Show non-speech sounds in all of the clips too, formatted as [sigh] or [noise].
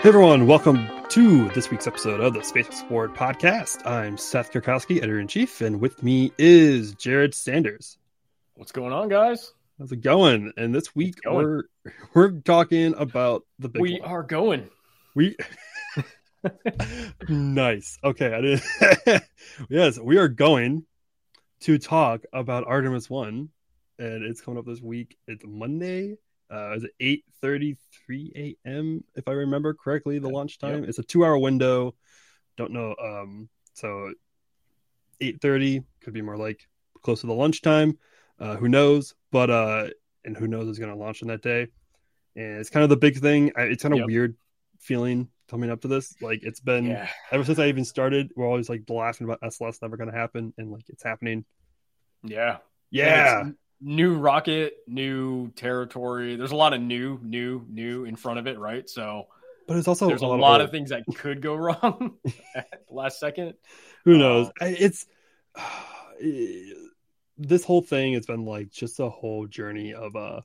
Hey everyone, welcome to this week's episode of the Space Explored podcast. I'm Seth Kurkowski, editor in chief, and with me is Jared Sanders. What's going on, guys? How's it going? And this week we're we're talking about the big we one. are going. we [laughs] nice. Okay, I did. [laughs] yes, we are going to talk about Artemis One, and it's coming up this week. It's Monday. Uh, is it eight thirty three a.m. if I remember correctly? The launch time. It's a two hour window. Don't know. Um, so eight thirty could be more like close to the lunchtime. Uh, who knows? But uh, and who knows is going to launch on that day. And it's kind of the big thing. I, it's kind of Yep. weird feeling coming up to this. Like it's been Yeah. ever since I even started. We're always like laughing about SLS never going to happen, and like it's happening. Yeah. Yeah, It's new rocket, new territory. There's a lot of new, new, new in front of it, right? So but it's also there's a lot, lot of things that could go [laughs] wrong at the last second. who knows? Uh, it's [sighs] this whole thing has been like just a whole journey of uh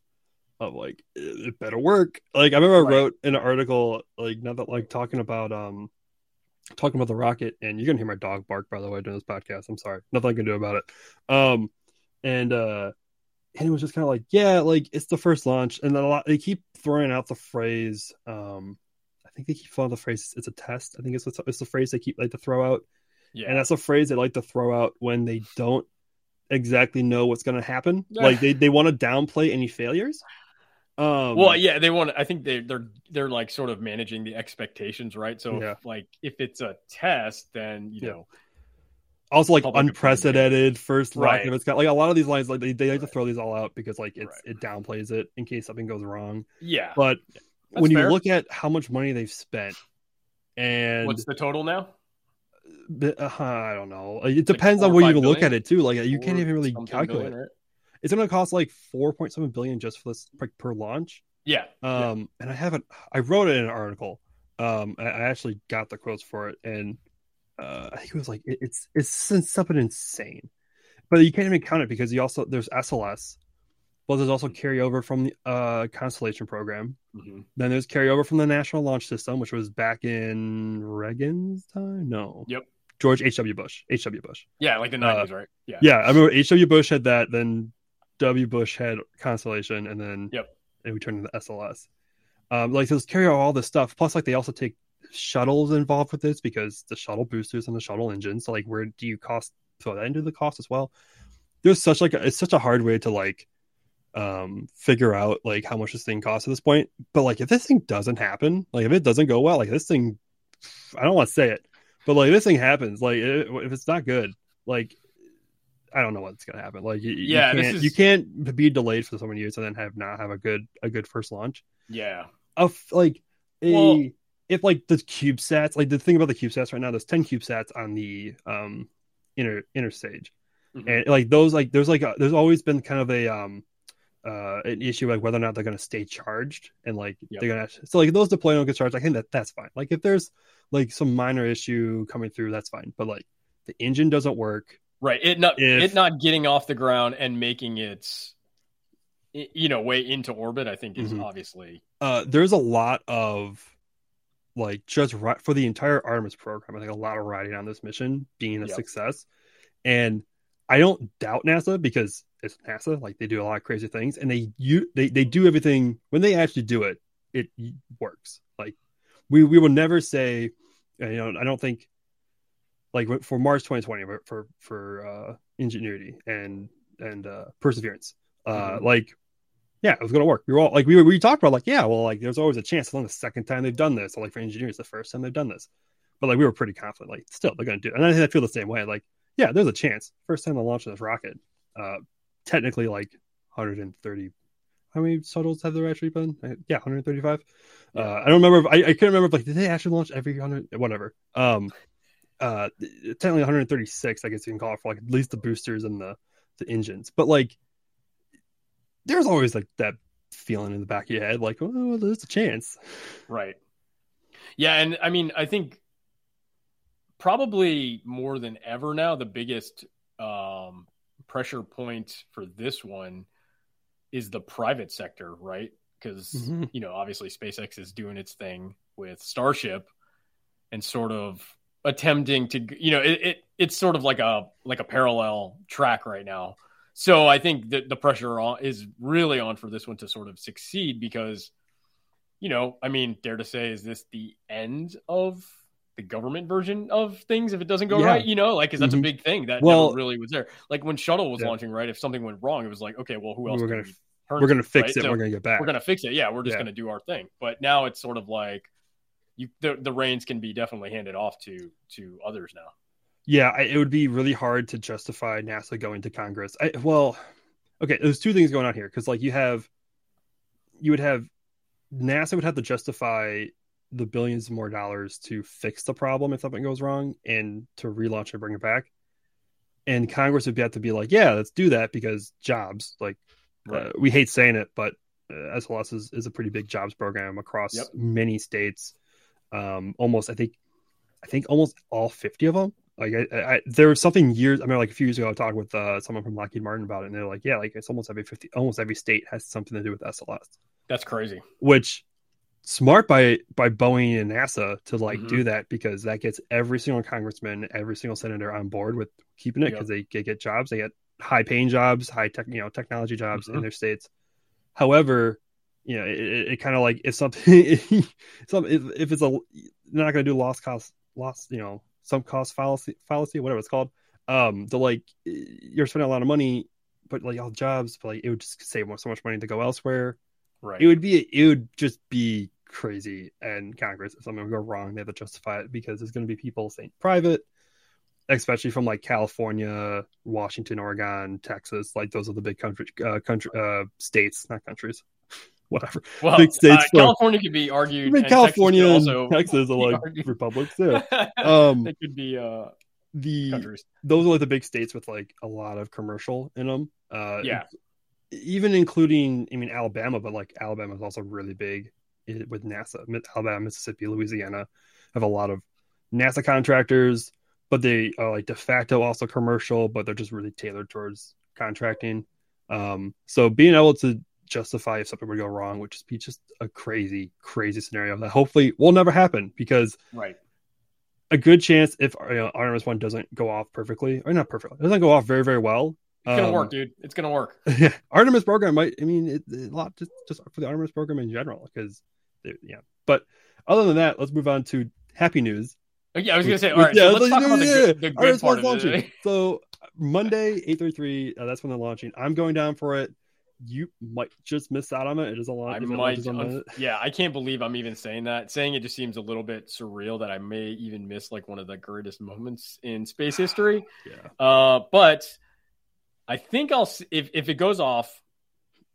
of like it better work. Like i remember i wrote an article like not that like talking about um talking about the rocket and you're gonna hear my dog bark by the way during this podcast. I'm sorry. Nothing i can do about it. Um and uh and it was just kind of like yeah like it's the first launch and then a lot they keep throwing out the phrase um i think they keep throwing out the phrase it's a test i think it's, it's the phrase they keep like to throw out Yeah. and that's a phrase they like to throw out when they don't exactly know what's going to happen. Like they, they want to downplay any failures. Um, well, yeah, they want. I think they they're they're like sort of managing the expectations, right? So, Yeah. if, like, if it's a test, then you Yeah. know, also like unprecedented first rocket of its got like a lot of these lines like they, they like to throw these all out because like it's Right. it downplays it in case something goes wrong. yeah. But That's when you fair. look at how much money they've spent and What's the total now? uh, I don't know. Like, It depends four on where you look at it too. Like you can't even really calculate. billion, right? It's going to cost like 4.7 billion just for this like, per launch. Yeah. yeah. um and i haven't i wrote it in an article um i, I actually got the quotes for it and uh i think it was like it, it's it's something insane but you can't even count it because you also there's sls but there's also carryover from the uh constellation program Mhm. then there's carryover from the national launch system which was back in reagan's time no Yep. george hw bush hw bush Yeah, like the nineties, right? Yeah. Uh, yeah i remember hw bush had that then w bush had constellation and then Yep. and we turned into SLS. Um, like those carry out all this stuff. Plus, like they also take shuttles involved with this because the shuttle boosters and the shuttle engines. So, like, where do you cost throw that into the cost as well? There's such like a, it's such a hard way to like um figure out like how much this thing costs at this point. But like if this thing doesn't happen, like if it doesn't go well, like this thing, I don't want to say it, but like this thing happens, like it, if it's not good, like I don't know what's gonna happen. Like, you, you Yeah, this can't, is- you can't be delayed for so many years and then have not have a good a good first launch. Yeah. Of like a Well- if like the CubeSats, like the thing about the CubeSats right now, there's ten CubeSats on the um inner inner stage, Mhm. and like those like there's like a, there's always been kind of a um uh an issue like whether or not they're going to stay charged and like Yep. they're gonna so like those deploy don't get charged. I think that that's fine. Like if there's like some minor issue coming through, that's fine. But like the engine doesn't work. Right. It not If- it not getting off the ground and making its you know way into orbit. I think is Mhm. obviously uh there's a lot of like just ri- for the entire Artemis program, I think a lot of riding on this mission being a Yep. success. And I don't doubt NASA because it's NASA, like they do a lot of crazy things and they you they, they do everything when they actually do it, it works. Like we we will never say you know, I don't think like for Mars 2020 for for, for uh ingenuity and and uh perseverance. Uh Mhm. like yeah, it was gonna work. We were all like we we talked about like, yeah, well, like there's always a chance. It's only the second time they've done this. Or, like for engineers, the first time they've done this. But like we were pretty confident, like still they're gonna do it. And I think I feel the same way. Like, yeah, there's a chance. First time they're launching this rocket. Uh technically like 130 how many shuttles have there actually been? Uh, Yeah, 135. Uh, I don't remember. If, I, I can't remember. If, like, did they actually launch every hundred? Whatever. Um, uh, technically 136. I guess you can call it for like at least the boosters and the the engines. But like, there's always like that feeling in the back of your head, like, oh, there's a chance. right. Yeah, and I mean, I think probably more than ever now, the biggest um, pressure point for this one is the private sector, right? Because Mhm. you know, obviously, SpaceX is doing its thing. with Starship and sort of attempting to you know it, it it's sort of like a like a parallel track right now. So I think that the pressure on, is really on for this one to sort of succeed because you know, I mean, dare to say, is this the end of the government version of things if it doesn't go Yeah. right? You know, like, because that's Mhm. a big thing that Well- never really was there. Like when Shuttle was Yeah. launching, right? If something went wrong, it was like, okay, well, who else? We're gonna- we turn We're gonna to, fix right? it. So we're gonna get back. we're gonna fix it. Yeah, we're just Yeah. gonna do our thing. But now it's sort of like you the, the reins can be definitely handed off to to others now. Yeah, I, it would be really hard to justify NASA going to Congress. I, well, okay, there's two things going on here because like you have, you would have NASA would have to justify the billions more dollars to fix the problem if something goes wrong and to relaunch and bring it back, and Congress would have to be like, yeah, let's do that because jobs. Like, uh, we hate saying it, but uh, SLS is, is a pretty big jobs program across Yep. many states. Um, almost, I think, I think almost all 50 of them. Like I, I, there was something years. I mean, like a few years ago, I talked with uh, someone from Lockheed Martin about it, and they're like, "Yeah, like it's almost every fifty, almost every state has something to do with SLS." That's crazy. Which smart by by Boeing and NASA to like Mhm. do that because that gets every single congressman, every single senator on board with keeping it Yep. because they, they get jobs, they get high paying jobs, high tech, you know, technology jobs in Mhm. their states. However, you know, it, it, it kind of like if something, [laughs] some if, if it's a not going to do lost cost, lost, you know, some cost fallacy, fallacy, whatever it's called. Um, the like you're spending a lot of money, but like all jobs, but like it would just save so much money to go elsewhere. Right. It would be, it would just be crazy. And Congress, if something would go wrong, they have to justify it because there's going to be people saying private, especially from like California, Washington, Oregon, Texas. Like those are the big country, uh, country, uh, states, not countries, whatever. well, big states uh, California could be argued. I mean, and Texas California and also Texas are like argued. republics too. [laughs] Um, they could be uh, the countries. those are like the big states with like a lot of commercial in them. Uh, Yeah. even including I mean Alabama, but like Alabama is also really big with NASA. Alabama, Mississippi, Louisiana have a lot of NASA contractors, but they are like de facto also commercial, but they're just really tailored towards contracting. Um, so being able to justify if something were to go wrong which would just be just a crazy, crazy scenario that hopefully will never happen because Right. a good chance if you know, Artemis one doesn't go off perfectly or not perfectly, doesn't go off very very well. It's gonna um, work, dude. It's gonna work. [laughs] Yeah, Artemis program might. I mean, it, a lot just just for the Artemis program in general because yeah. But other than that, let's move on to happy news. Uh, Yeah, I was gonna say. All right, yeah, so let's yeah, talk about the yeah, good, yeah. the good Artemis part one's of it. launching. So Monday eight thirty three. Uh, that's when they're launching. I'm going down for it. You might just miss out on it. It is a lot. I might, launches on Monday. yeah, I can't believe I'm even saying that. Saying it just seems a little bit surreal that I may even miss like one of the greatest moments in space [sighs] history. Yeah, Uh, but I think I'll s- if if it goes off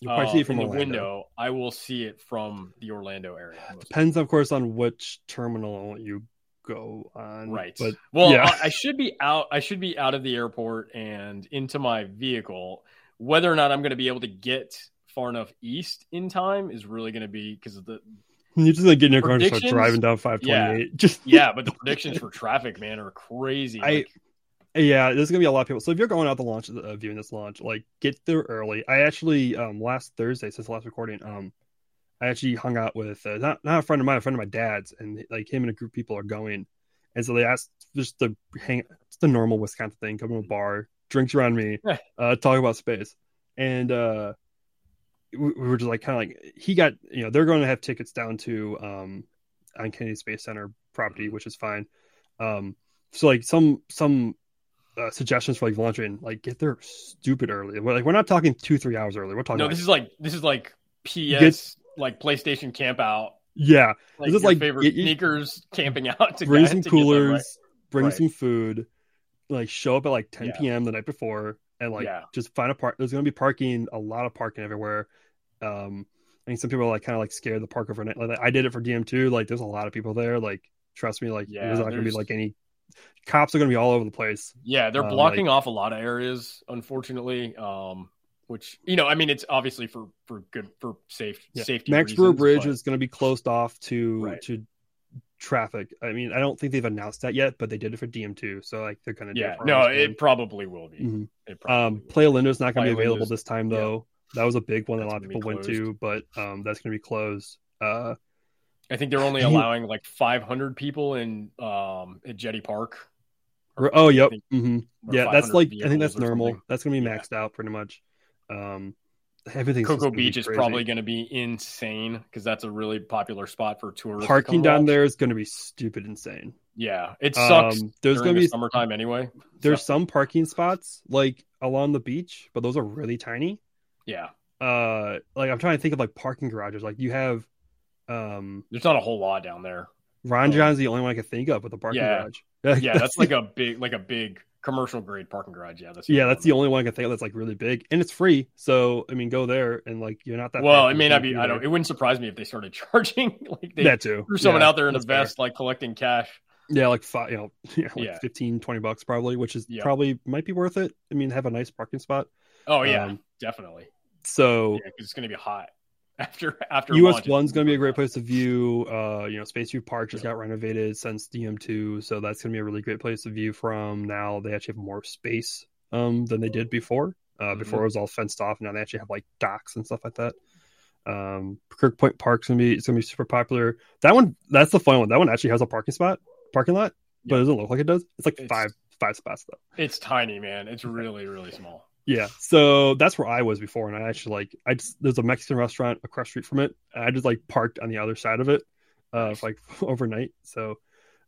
you'll probably uh, see it from the Orlando. window, I will see it from the Orlando area. [sighs] Depends, of course, on which terminal you go on. Right. But well, yeah. I, I should be out. I should be out of the airport and into my vehicle. Whether or not I'm going to be able to get far enough east in time is really going to be because of the you just like get in your car and start driving down 528. Just yeah. [laughs] But the predictions for traffic, man, are crazy. I- Like, Yeah, there's gonna be a lot of people. So if you're going out to launch, uh, viewing this launch, like get there early. I actually, um, last Thursday since the last recording, um, I actually hung out with uh, not not a friend of mine, a friend of my dad's, and like him and a group of people are going, and so they asked just to hang, it's the normal Wisconsin thing, come to a bar, drinks around me, uh, talk about space, and uh, we, we were just like kind of like he got, you know, they're going to have tickets down to um on Kennedy Space Center property, which is fine. Um, so like some some uh, suggestions for like launching, like get there stupid early. We're like we're not talking two three hours early. We're talking no, like, this is like this is like PS Get- like PlayStation camp out. yeah, Like This is like- favorite it- it- sneakers camping out to bring some get coolers, right? bring Right. some food, like show up at like 10 Yeah. p.m. the night before, and like Yeah. just find a park. There's gonna be parking, a lot of parking everywhere. Um, I think some people are like kind of like scared the park overnight. Like I did it for DM2. Like there's a lot of people there. Like trust me, like Yeah, there's not gonna be like any cops are gonna be all over the place. Yeah, they're Um, blocking off a lot of areas, unfortunately. Um, which you know, I mean, it's obviously for for good for safe Yeah. safety. Max Brewer Bridge but- is going to be closed off to Right. to traffic. I mean, I don't think they've announced that yet, but they did it for DM2, so like they're going to. yeah, do it for no, it probably will be. Mhm. It probably Um, will. Playa Linda's not going to be available this time yeah. though. That was a big one that a lot of people went to, but um, that's going to be closed. Uh, I think they're only allowing like 500 people in um at Jetty Park. Or Oh, yep. think- hmm Yeah, that's like I think that's normal. something. That's gonna be Yeah. maxed out pretty much. Um, everything's just Cocoa be Beach is probably going to be insane because that's a really popular spot for tourists. parking come down watch. there is gonna be stupid insane. Yeah, it sucks. Um, there's gonna the be summertime anyway. there's So, some parking spots like along the beach, but those are really tiny. yeah, Uh, like I'm trying to think of like parking garages. Like you have, um, there's not a whole lot down there. Ron Oh. Jon's the only one I can think of with a parking Yeah. garage. [laughs] Yeah, that's like a big like a big commercial grade parking garage. Yeah, that's yeah, that's the only one I can think of that's like really big and it's free. So I mean, go there and like you're not that. Well, it may not be. I don't. It wouldn't surprise me if they started [laughs] charging like they that too. threw someone Yeah, out there in a that's fair. vest like collecting cash. Yeah, like five, you know, [laughs] yeah, like Yeah. 15, 20 bucks probably, which is Yeah. probably might be worth it. I mean, have a nice parking spot. Oh yeah, Um, definitely. So Yeah, it's going to be hot [laughs] after after US launch, one's going to be a great place to view. Uh, you know, Space View Park just got renovated since DM2, so that's going to be a really great place to view from. Now they actually have more space um than they did before. Uh, Mm-hmm. before it was all fenced off. Now they actually have like docks and stuff like that. Um, Kirk Point Park's gonna be it's gonna be super popular. That one, that's the fun one. That one actually has a parking spot, parking lot, but it doesn't look like it does. It's like It's- five five spots though. It's tiny, man. It's really really small. Yeah, so that's where I was before, and I actually like I just there's a Mexican restaurant across the street from it, I just like parked on the other side of it, uh, for, like [laughs] overnight. So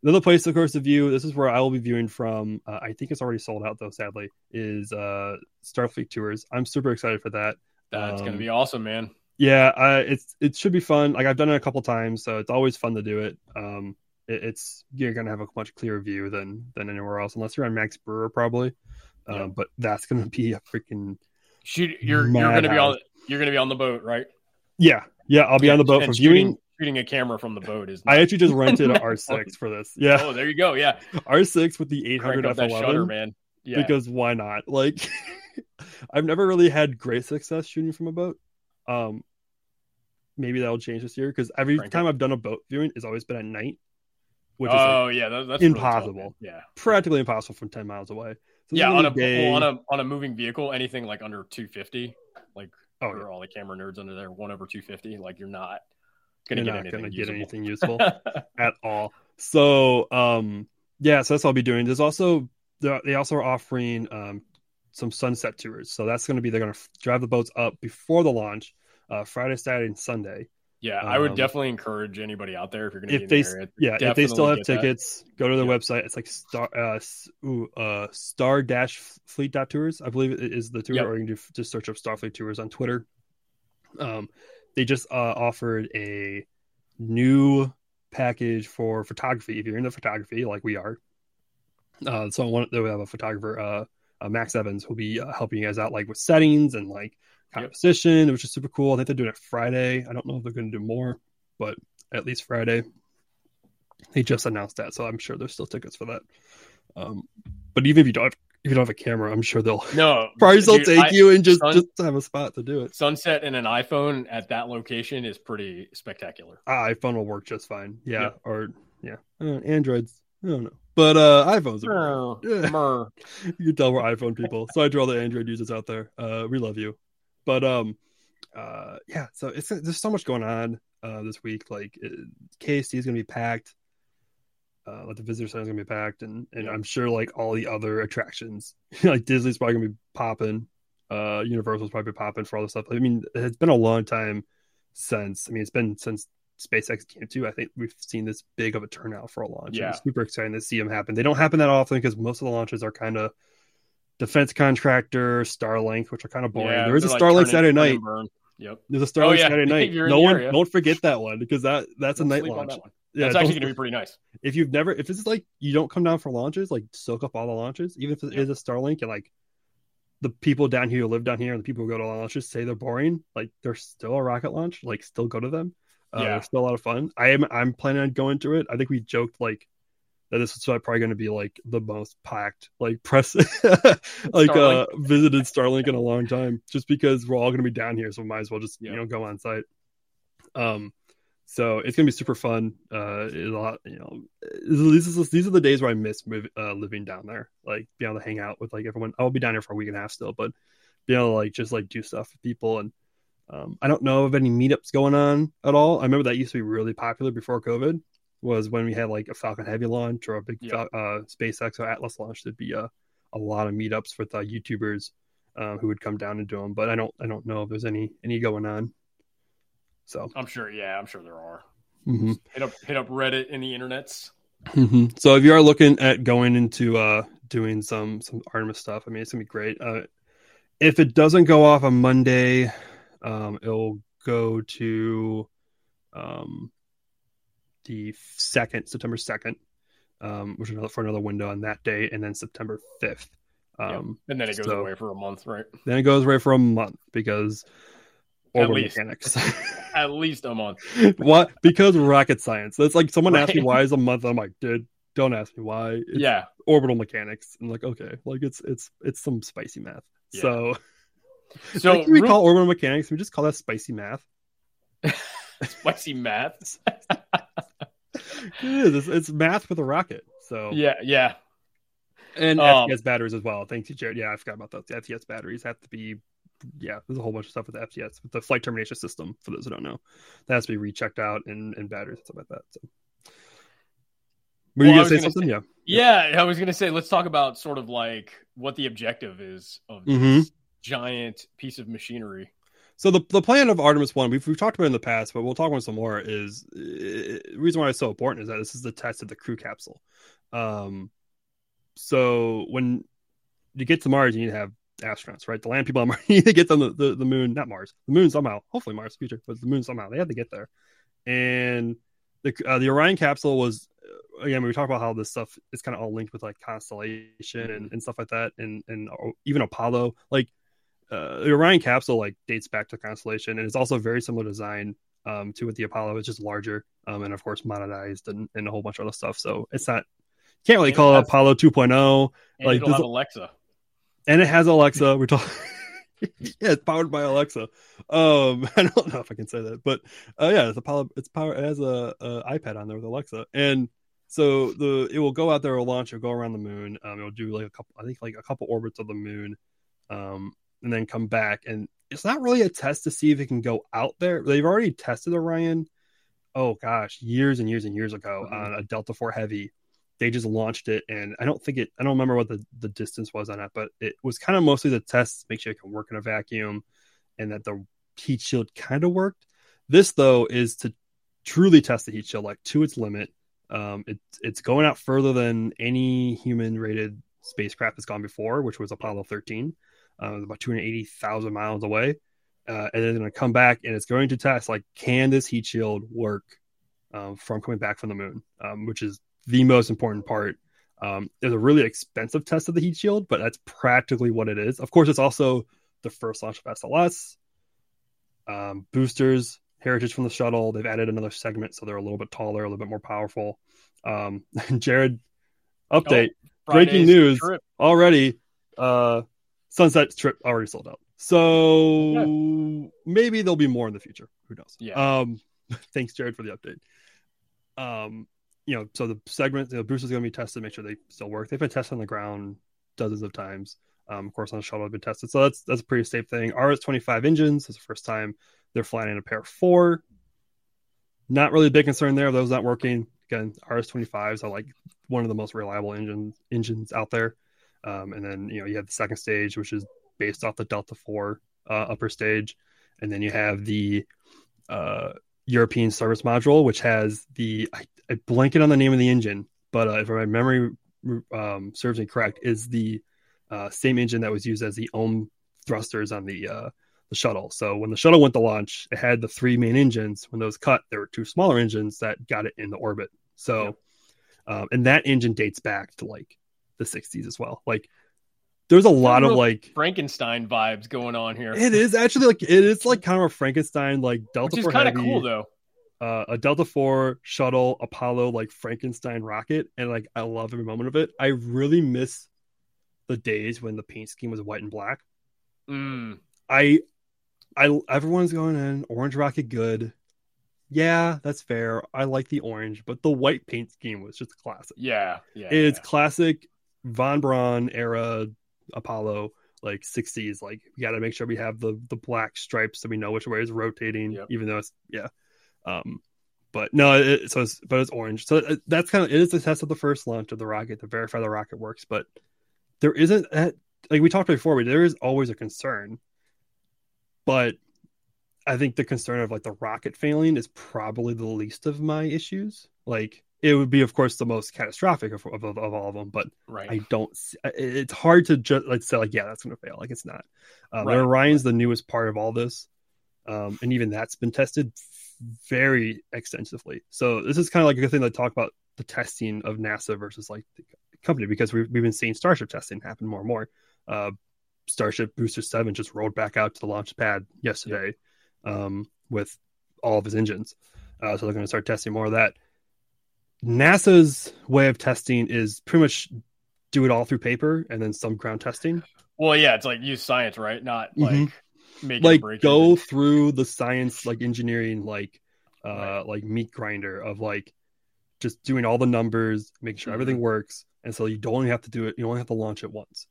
another place, of course, to view. This is where I will be viewing from. Uh, I think it's already sold out though, sadly. Is uh Starfleet Tours. I'm super excited for that. That's going Um, to be awesome, man. Yeah, uh, it's it should be fun. Like I've done it a couple times, so it's always fun to do it. Um, it, it's you're gonna have a much clearer view than than anywhere else, unless you're on Max Brewer, probably. Um, Yeah. but that's gonna be a freaking Shoot, you're you're going to be on you're going to be on the boat, right? Yeah, yeah, I'll be Yeah, on the boat for shooting, viewing. Shooting a camera from the boat is. I actually just rented an [laughs] R6 for this. Yeah, Oh, there you go. Yeah, R6 with the 800 up that shutter, f11 man. Yeah, because why not? Like, [laughs] I've never really had great success shooting from a boat. Um, maybe that'll change this year because every Crank time I've done a boat viewing, it's always been at night, which is like, oh yeah, that, that's really tough, impossible. yeah, practically impossible from 10 miles away. So yeah. On a day- well, on a on a moving vehicle, anything like under 250, like oh, for yeah, all the camera nerds under there, one over 250, like you're not gonna you're get not anything gonna get anything useful. [laughs] at all. So um yeah, so that's what I'll be doing. There's also they're- they also are offering um some sunset tours. So that's going to be they're going to drive the boats up before the launch, uh Friday, Saturday, and Sunday. Yeah, I would Um, definitely encourage anybody out there if you're going to If they the area. yeah, if they still have get that. tickets, go to their Yeah. website. It's like star uh, ooh, uh star dash fleet tours. I believe it is the tour, Yep. or you can do, just search up Starfleet tours on Twitter. Um, they just uh, offered a new package for photography. If you're into photography, like we are, uh, so one they have a photographer, uh, uh, Max Evans, who'll be uh, helping you guys out, like with settings and like Yep. composition, which is super cool. I think they're doing it Friday. I don't know if they're going to do more, but at least Friday. They just announced that, so I'm sure there's still tickets for that. Um, but even if you don't have, if you don't have a camera, I'm sure they'll No, probably still take I- you and just Sun- just have a spot to do it. Sunset and an iPhone at that location is pretty spectacular. Uh, iPhone will work just fine. Yeah, Yeah. or yeah, uh, Androids. I don't know, but uh, iPhones. Are [laughs] Yeah. you can tell we're iPhone people. so I draw the Android users out there. Uh, we love you, but um, uh, yeah. So it's there's so much going on uh this week. Like it, KSC is gonna be packed. Uh, like the visitor center is gonna be packed, and and I'm sure like all the other attractions, [laughs] like Disney's probably gonna be popping. Uh, Universal's probably popping for all this stuff. I mean, it's been a long time since. I mean, it's been since SpaceX came to. I think we've seen this big of a turnout for a launch. Yeah. It's super exciting to see them happen. They don't happen that often because most of the launches are kind of defense contractor, Starlink, which are kind of boring. Yeah, there is a like Starlink Saturday night. Yep. There's a Starlink yeah. Saturday [laughs] night. If you're in No one, area. don't forget that one because that that's a Don't night sleep on launch. that. Yeah, That's actually going to be pretty nice. if you've never, if this is like you don't come down for launches, like soak up all the launches, even if it Yeah. is a Starlink, and like the people down here who live down here and the people who go to launches say they're boring, like they're still a rocket launch, like still go to them. Uh, Yeah. They're still a lot of fun. I am, I'm planning on going to it. I think we joked like that this is probably going to be like the most packed, like press, [laughs] like uh, visited Starlink in a long time, just because we're all going to be down here, so we might as well just Yeah. you know go on site. Um, so it's gonna be super fun. Uh, a lot, you know. These are these are the days where I miss move, uh, living down there, like being able to hang out with like everyone. I'll be down here for a week and a half still, but being able to like just like do stuff with people and Um, I don't know of any meetups going on at all. I remember that used to be really popular before COVID. Was when we had like a Falcon Heavy launch or a big Yeah. uh, SpaceX or Atlas launch. There'd be a, a lot of meetups with uh, YouTubers uh, who would come down and do them. But I don't I don't know if there's any any going on. So I'm sure. Yeah, I'm sure there are. mhm. Hit up hit up Reddit and the internets. Mhm. So if you are looking at going into uh doing some some Artemis stuff, I mean it's gonna be great. Uh, if it doesn't go off on Monday, um, it'll go to um the second September second, um, which is another for another window on that day, and then September fifth. Um, And then it goes so- away for a month, right? then it goes away for a month because At orbital least. mechanics. [laughs] At least a month. [laughs] what? Because rocket science. It's like someone asked me why is a month. I'm like, dude, don't ask me why. It's yeah. orbital mechanics. And like, okay, like it's it's it's some spicy math. Yeah. So, So like, [laughs] we call orbital mechanics? We just call that spicy math? spicy math. It is. It's, it's math with a rocket. So yeah, yeah. and Um, FTS batteries as well. Thank you, Jared. Yeah, I forgot about those. The FTS batteries have to be. Yeah, there's a whole bunch of stuff with the FTS with the flight termination system. For those who don't know, that has to be rechecked out and and batteries and stuff like that. So. Were you Well, I gonna say gonna something? yeah. Yeah, I was gonna say let's talk about sort of like what the objective is of Mhm. this giant piece of machinery. So the the plan of Artemis One, we've we've talked about in the past, but we'll talk about some more. Is the reason why it's so important is that this is the test of the crew capsule. Um, so when you get to Mars, you need to have astronauts, right? The land people on Mars, [laughs] you need to get them the, the, the moon, not Mars, the moon somehow. Hopefully Mars future, but the moon somehow they had to get there. And the uh, the Orion capsule was uh, again we talked about how this stuff is kind of all linked with like constellation and, and stuff like that, and and uh, even Apollo, like uh, the Orion capsule like dates back to constellation and it's also very similar design um, to what the Apollo is just larger um, and of course monetized and, and a whole bunch of other stuff. So it's not can't really And call it has- Apollo 2.0 And Like, Alexa. and it has Alexa. We're talking. [laughs] yeah, it's powered by Alexa. Um, [laughs] I don't know if I can say that, but uh, yeah, it's Apollo. It's power. It has a, a iPad on there with Alexa, and so the it will go out there, it'll launch, it'll go around the moon. Um, it'll do like a couple, I think like a couple orbits of the moon, um, and then come back. And it's not really a test to see if it can go out there. They've already tested Orion. Oh gosh, years and years and years ago Mhm. on a Delta Four Heavy. They just launched it, and I don't think it. I don't remember what the, the distance was on it, but it was kind of mostly the test, to make sure it can work in a vacuum, and that the heat shield kind of worked. This though is to truly test the heat shield like to its limit. Um, it, it's going out further than any human rated spacecraft has gone before, which was Apollo 13, uh, about 280,000 miles away. Uh, and it's going to come back and it's going to test like, can this heat shield work um, from coming back from the moon, um, which is the most important part. Um, it's a really expensive test of the heat shield, but that's practically what it is. Of course, it's also the first launch of SLS. Um, boosters, heritage from the shuttle. They've added another segment, so they're a little bit taller, a little bit more powerful. Um, [laughs] Jared, update Breaking news. Trip. already. Uh, sunset trip already sold out. So maybe there'll be more in the future. Who knows? Yeah. Um, [laughs] thanks, Jared, for the update. Um, you know, so the segment, the boosters going to be tested, make sure they still work. They've been tested on the ground dozens of times. Um, of course, on the shuttle, have been tested, so that's that's a pretty safe thing. RS twenty five engines. It's the first time they're flying in a pair of four. Not really a big concern there. Those not working. Again, RS twenty fives are like one of the most reliable engines engines out there. Um, and then you know you have the second stage, which is based off the Delta Four uh, upper stage, and then you have the uh, European service module, which has the I, I blanket on the name of the engine, but uh, if my memory um, serves me correct, is the uh, same engine that was used as the OMS thrusters on the uh, the shuttle. So when the shuttle went to launch, it had the three main engines. When those cut, there were two smaller engines that got it in the orbit. So, um, and that engine dates back to like the 60s as well. Like, there's a lot of like Frankenstein vibes going on here. it is actually like it is like kind of a Frankenstein like Delta which is kind of cool though. uh, a Delta Four shuttle Apollo like Frankenstein rocket, and like I love every moment of it. I really miss the days when the paint scheme was white and black. Mm, I, I everyone's going in orange rocket good. Yeah, that's fair. I like the orange, but the white paint scheme was just classic. yeah, yeah. It's yeah. classic Von Braun era Apollo like 60s like we got to make sure we have the the black stripes so we know which way is rotating Yep. even though it's yeah. Um but no it, so it's but it's orange. So that's kind of it is the test of the first launch of the rocket to verify the rocket works but there isn't that like we talked before but there is always a concern but i think the concern of like the rocket failing is probably the least of my issues. Like it would be of course the most catastrophic of, of, of all of them but Right. I don't. It's hard to just like say like, yeah, that's going to fail. Like it's not. Um, Right. The Orion's the newest part of all this, um, and even that's been tested very extensively. So this is kind of like a good thing to talk about the testing of NASA versus like the company because we've we've been seeing Starship testing happen more and more. Uh, Starship Booster Seven just rolled back out to the launch pad yesterday um, with all of his engines. Uh, so they're going to start testing more of that. NASA's way of testing is pretty much do it all through paper and then some ground testing. Well, yeah, it's like use science, right? Not like Mhm. make like break go it. through the science, like engineering, like uh, Right. like meat grinder of like just doing all the numbers, making sure everything Mm-hmm. works, and so you don't only have to do it. You only have to launch it once.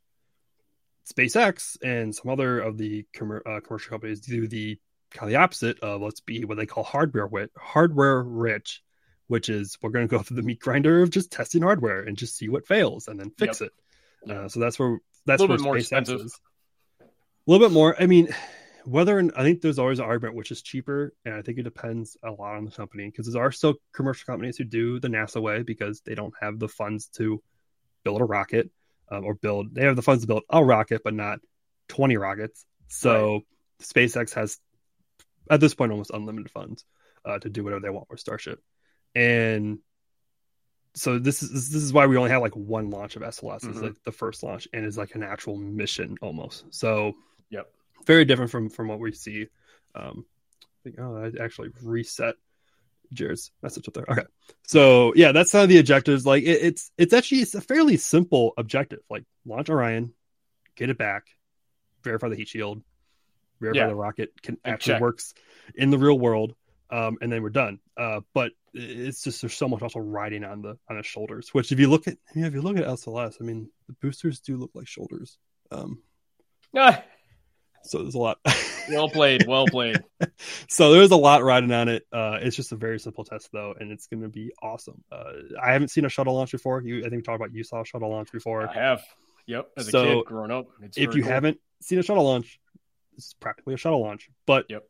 SpaceX and some other of the commer- uh, commercial companies do the kind of the opposite of let's be what they call hardware wit hardware rich, which is we're going to go through the meat grinder of just testing hardware and just see what fails and then fix it. Uh, so that's where that's Little where bit more SpaceX expensive. is. A little bit more. I mean, whether and I think there's always an argument which is cheaper, and I think it depends a lot on the company because there are still commercial companies who do the NASA way because they don't have the funds to build a rocket um, or build. They have the funds to build a rocket, but not 20 rockets. So SpaceX has at this point almost unlimited funds uh, to do whatever they want with Starship, and so this is this is why we only have like one launch of SLS is Mhm. like the first launch and is like an actual mission almost. So Yep. very different from from what we see. Um, I think oh, I actually reset Jared's message up there. Okay, so yeah, that's kind of the objectives. Like it, it's it's actually it's a fairly simple objective. Like launch Orion, get it back, verify the heat shield, verify Yeah. the rocket can And actually check. works in the real world, um, and then we're done. Uh, but it's just there's so much also riding on the on the shoulders. Which if you look at yeah, if you look at SLS, I mean the boosters do look like shoulders. Um, Ah, so there's a lot. [laughs] well played, well played. [laughs] so there's a lot riding on it. Uh, it's just a very simple test though, and it's going to be awesome. Uh, I haven't seen a shuttle launch before. You, I think we talked about you saw a shuttle launch before. I have. Yep. As a So, kid growing up. It's if you cool. haven't seen a shuttle launch, is practically a shuttle launch, but Yep.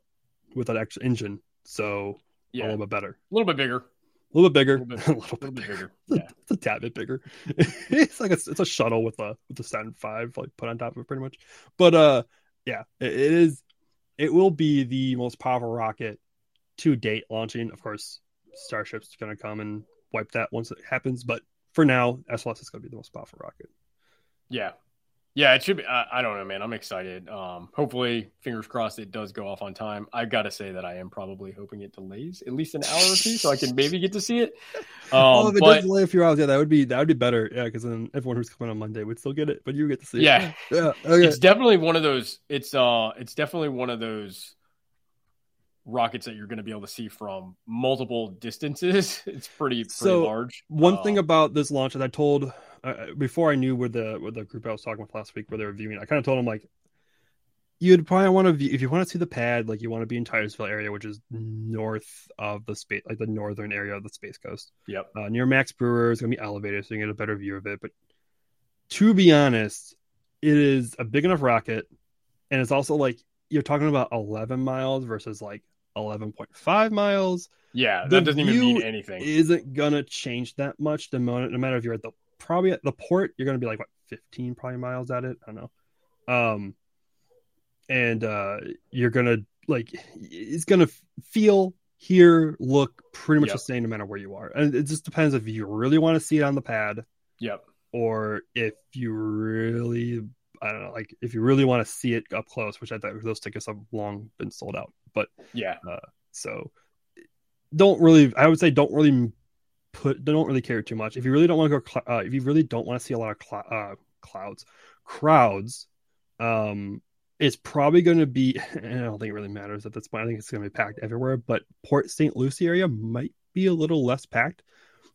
with an extra engine, so a little bit better, a little bit bigger. a little bit bigger, A little bit- [laughs] a little A little bit bit bigger. bigger. It's, Yeah. a, [laughs] it's a tad bit bigger. [laughs] it's like a, it's a shuttle with a with a Saturn Five like put on top of it, pretty much. But uh, yeah, it, it is. It will be the most powerful rocket to date launching. Of course, Starship's going to come and wipe that once it happens. But for now, SLS is going to be the most powerful rocket. Yeah. Yeah, it should be. I, I don't know, man. I'm excited. Um, hopefully, fingers crossed, it does go off on time. I've got to say that I am probably hoping it delays at least an hour or two, so I can maybe get to see it. [laughs] Um, oh, if it but does delay a few hours, yeah, that would be that would be better. Yeah, because then everyone who's coming on Monday would still get it, but you get to see yeah, it. [laughs] Yeah. Okay. it's definitely one of those. It's uh, it's definitely one of those rockets that you're going to be able to see from multiple distances. [laughs] It's pretty pretty So, large. One thing Um, about this launch that I told uh, before I knew where the where the group I was talking with last week where they were viewing, I kind of told them like, you'd probably want to view if you want to see the pad, like you want to be in Titusville area, which is north of the space, like the northern area of the space coast. Yep. Uh, near Max Brewer is gonna be elevated, so you can get a better view of it. But to be honest, it is a big enough rocket, and it's also like you're talking about 11 miles versus like 11.5 miles Yeah, the that doesn't even mean anything. isn't gonna change that much. The moment, no matter if you're at the probably at the port, you're gonna be like what 15 probably miles at it. I don't know. Um, and uh, you're gonna like it's gonna feel, hear, look pretty much Yep. the same no matter where you are. And it just depends if you really want to see it on the pad Yep. or if you really I don't know, like if you really want to see it up close, which I thought those tickets have long been sold out. But Yeah. so don't really, I would say, don't really put, they don't really care too much. If you really don't want to go, uh, if you really don't want to see a lot of cl- uh, clouds, crowds, um, it's probably going to be. [laughs] And I don't think it really matters at this point. I think it's going to be packed everywhere. But Port St. Lucie area might be a little less packed.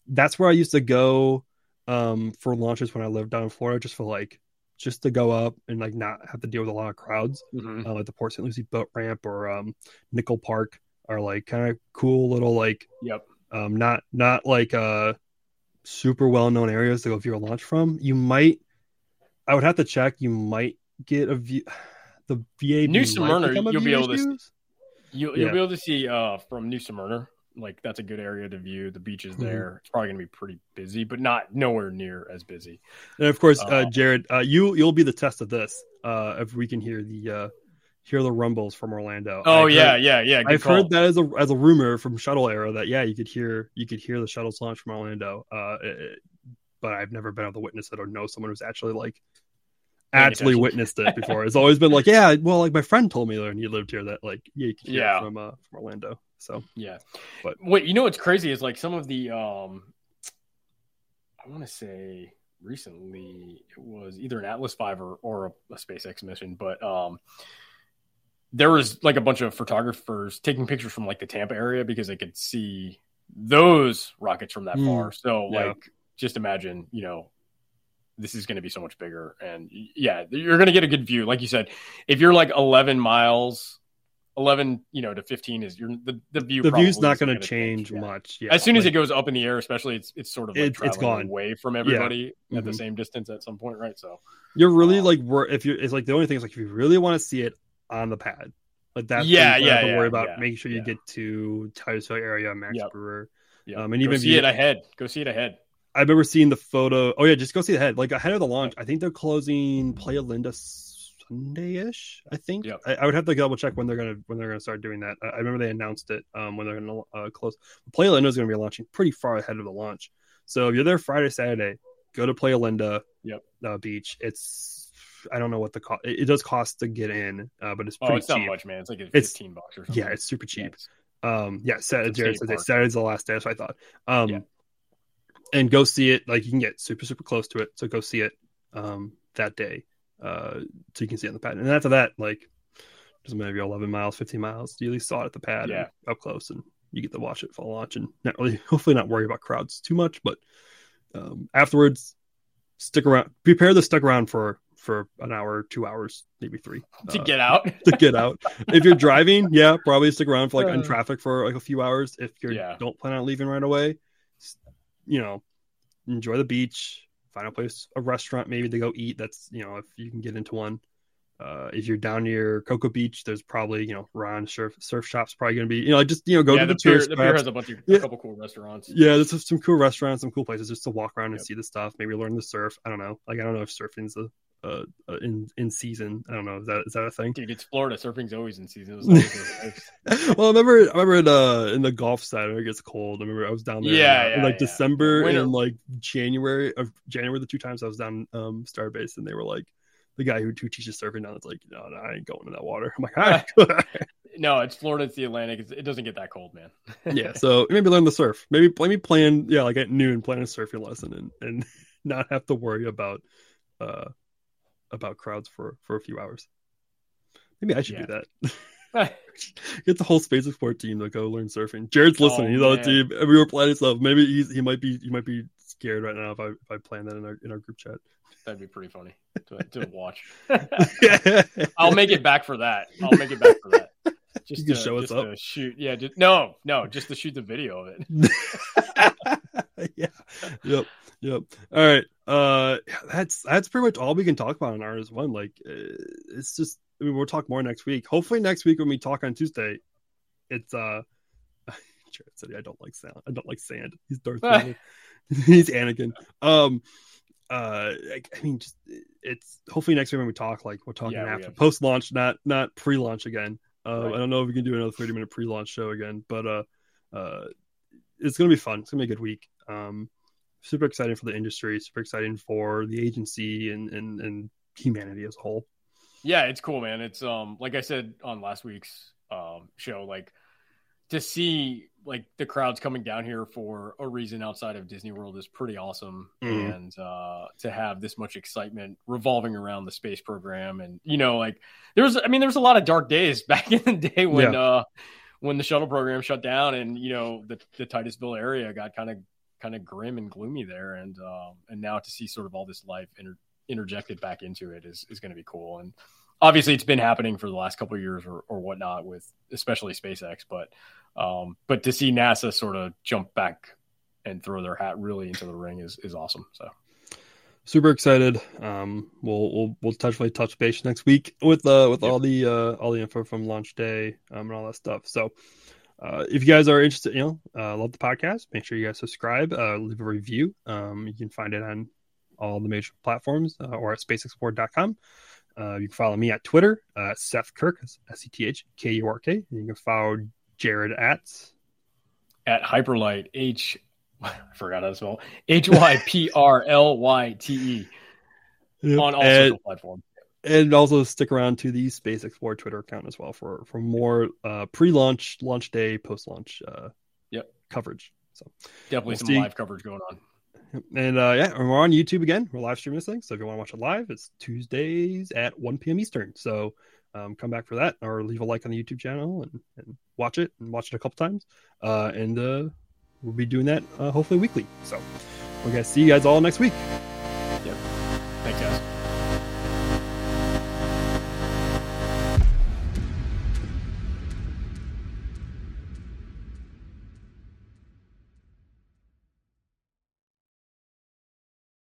That's where I used to go um, for launches when I lived down in Florida, just for like just to go up and like not have to deal with a lot of crowds. Mhm. Uh, like the Port St. Lucie boat ramp or um, Nickel Park are like kind of cool little like Yep. Um, not not like uh super well known areas to go view a launch from. You might, I would have to check. You might get a view. [sighs] The VA New Smyrna, you'll be able to use. You, Yeah. You'll be able to see uh, from New Smyrna. Like that's a good area to view. The beach is Mhm. there. It's probably going to be pretty busy, but not nowhere near as busy. And of course, uh, Uh, Jared, uh, you you'll be the test of this. Uh, if we can hear the uh, hear the rumbles from Orlando. Oh I've yeah, heard, yeah, yeah. I've call. heard that as a as a rumor from shuttle era that yeah, you could hear you could hear the shuttles launch from Orlando. Uh, it- it- but I've never been able to witness it or know someone who's actually like actually witnessed it before. [laughs] It's always been like yeah, well, like my friend told me when he lived here that like yeah, you could hear Yeah. from uh, from Orlando. So Yeah. But- wait, you know what's crazy is like some of the um I want to say recently it was either an Atlas 5 or, or a, a SpaceX mission, but um there was like a bunch of photographers taking pictures from like the Tampa area because they could see those rockets from that Hmm. far. So Yeah. like just imagine, you know, this is going to be so much bigger and yeah, you're going to get a good view. Like you said, if you're like 11 miles 11 you know to 15 is your the, the view the view's not going to change yeah. much. Yeah, as soon as it goes up in the air especially it's it's sort of like It- it's traveling gone. away from everybody at the Mhm. same distance at some point right so You're really Um, like if you it's like the only thing is like if you really want to see it on the pad, like that. Yeah, you yeah, have to yeah, worry about yeah, making sure you yeah. get to Titusville area, Max Yep. Brewer. yeah Um, and Go even see you- it ahead go see it ahead I've remember seeing the photo. Oh yeah, just go see the head. Like ahead of the launch, I think they're closing Playa Linda Sunday ish. I think. Yep. I, I would have to double check when they're gonna when they're gonna start doing that. I, I remember they announced it um, when they're gonna uh, close. Playa Linda is gonna be launching pretty far ahead of the launch. So if you're there Friday Saturday, go to Playa Linda. Yep. Uh, beach. It's I don't know what the cost. It, it does cost to get in, uh, but it's pretty cheap. oh it's cheap. not much man it's like a It's- 15 bucks or something Yeah, it's super cheap. Yes. Um, yeah, Saturday, Jared park. Saturday's the last day, so I thought. Um, Yeah. and go see it. Like you can get super, super close to it, so go see it um that day, uh, so you can see it on the pad. And after that, like doesn't matter if you're 11 miles, 15 miles, you at least saw it at the pad, Yeah. and up close, and you get to watch it full launch, and not really, [laughs] hopefully, not worry about crowds too much. But um, afterwards, stick around. Prepare to stick around for for an hour, two hours, maybe three to uh, get out [laughs] to get out. if you're driving, yeah, probably stick around for like in Uh, traffic for like a few hours. If you Yeah. don't plan on leaving right away, you know, enjoy the beach, find a place, a restaurant maybe to go eat. That's you know, if you can get into one. Uh, if you're down near Cocoa Beach, there's probably you know Ron surf surf shops probably gonna be you know just you know go yeah to the, the, pier the pier has a bunch of Yeah. a couple cool restaurants Yeah, there's some cool restaurants, some cool places just to walk around and Yep. see the stuff. Maybe learn to surf. I don't know. Like I don't know if surfing's a, uh, uh, in in season. I don't know. Is that is that a thing? dude it's Florida surfing's always in season It was [laughs] always in season. [laughs] well, I remember, I remember in uh in the Gulf side where it gets cold. I remember I was down there, Yeah, in, uh, in, like yeah. December Winter- and like January of January. The two times I was down um Starbase, and they were like, the guy who, who teaches surfing down, it's like, no, no, I ain't going in that water. [laughs] I'm like, all right, no it's Florida it's the Atlantic it's, it doesn't get that cold man yeah. So maybe learn the surf. Maybe let me plan, yeah, like at noon, plan a surfing lesson and and not have to worry about uh about crowds for for a few hours. Maybe I should Yeah. do that. [laughs] Get the whole Space Explorer team to go learn surfing. Jared's Oh, listening. He's on the team. and We were planning stuff. Maybe he's, he might be he might be scared right now if I if I plan that in our in our group chat. that'd be pretty funny to, to [laughs] watch [laughs] I'll make it back for that. I'll make it back for that. Just to, show us up. to shoot. Yeah, just, no, no, just to shoot the video of it. yeah. Yep. Yep. All right. Uh, that's that's pretty much all we can talk about on RS one. Like, uh, it's just. I mean, we'll talk more next week. Hopefully, next week when we talk on Tuesday, it's uh. [laughs] "I don't like sand. I don't like sand. He's Darth [laughs] Vader. [laughs] He's Anakin." Um. Uh, I, I mean, just it's hopefully next week when we talk, like we're talking Yeah, after have- post launch, not not pre launch again. Uh, Right. I don't know if we can do another thirty minute pre launch show again, but uh, uh, it's gonna be fun. It's gonna be a good week. Um, super exciting for the industry. Super exciting for the agency and and and humanity as a whole. Yeah, it's cool, man. It's um like I said on last week's um show, like to see like the crowds coming down here for a reason outside of Disney World is pretty awesome. Mhm. And uh to have this much excitement revolving around the space program and you know, like there was I mean there was a lot of dark days [laughs] back in the day when uh when the shuttle program shut down and you know the the Titusville area got kind of kind of grim and gloomy there and um and now to see sort of all this life inter- interjected back into it is is going to be cool. And obviously, it's been happening for the last couple years or, or whatnot with especially SpaceX, but um, but to see NASA sort of jump back and throw their hat really into the ring is is awesome. So super excited. Um, we'll we'll we'll touch touch base next week with uh with yep. all the uh all the info from launch day um and all that stuff. So. Uh, if you guys are interested, you know, uh, love the podcast, make sure you guys subscribe, uh, leave a review. Um, you can find it on all the major platforms uh, or at spaceexplored.com. Uh, you can follow me at Twitter, uh, Seth Kirk, S E T H K U R K. And you can follow Jared at at Hyperlight H. [laughs] I forgot how to spell H Y P R L Y T E [laughs] on all and, social platforms. And also stick around to the Space Explored Twitter account as well for for more uh, pre-launch, launch day, post-launch uh, yep. coverage. So definitely we'll some see. live coverage going on. And uh, yeah, we're on YouTube again. We're live streaming this thing. So if you want to watch it live, it's Tuesdays at 1 p.m. Eastern. So um, come back for that or leave a like on the YouTube channel and, and watch it and watch it a couple times. Uh, and uh, we'll be doing that uh, hopefully weekly. So we're going to see you guys all next week.